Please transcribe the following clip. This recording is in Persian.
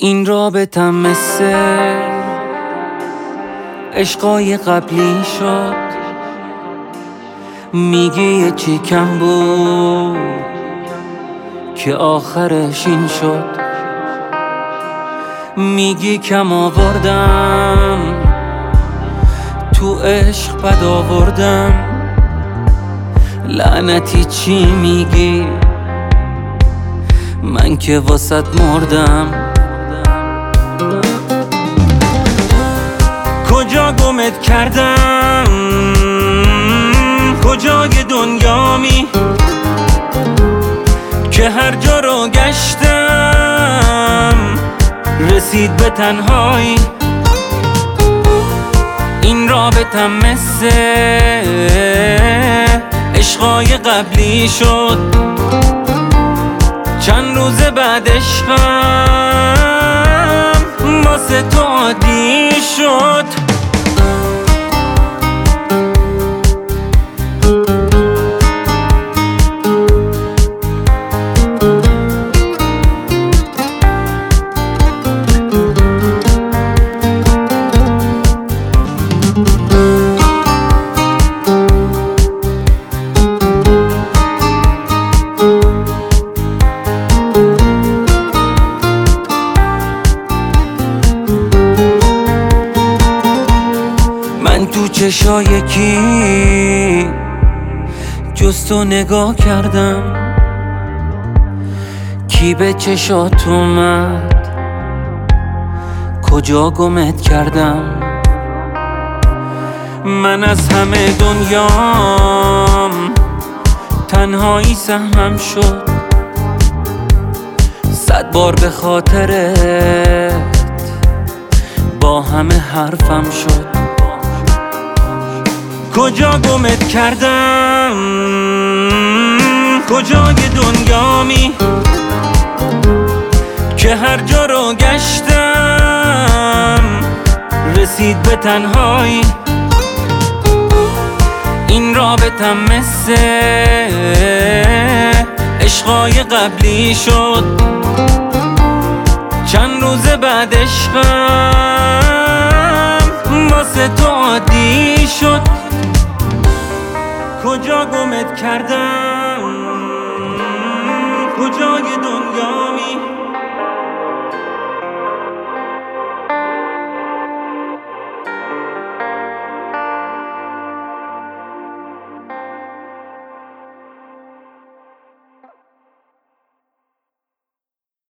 این رابطم مثل عشقای قبلی شد. میگی چی کم بود که آخرش این شد. میگی کم آوردم تو عشق بد آوردم. لعنتی چی میگی؟ من که واسط مردم. گمت کردم. کجای دنیامی که هر جا رو گشتم. رسید به تنهایی. این رابطم مثل عشقای قبلی شد. چند روز بعد عشقم واسه تو عادی شد. تو چشای کی جز تو نگاه کردم. کی به چشات اومد؟ کجا گمت کردم؟ من از همه دنیام تنهایی سهمم شد. صد بار به خاطرت با همه حرفم شد. کجا گمت کردم؟ کجای دنیامی؟ که هر جا رو گشتم رسید به تنهایی. این رابطم مثل عشقای قبلی شد. چند روز بعد عشقم واسه تو عادی شد. کجا گمت کردم؟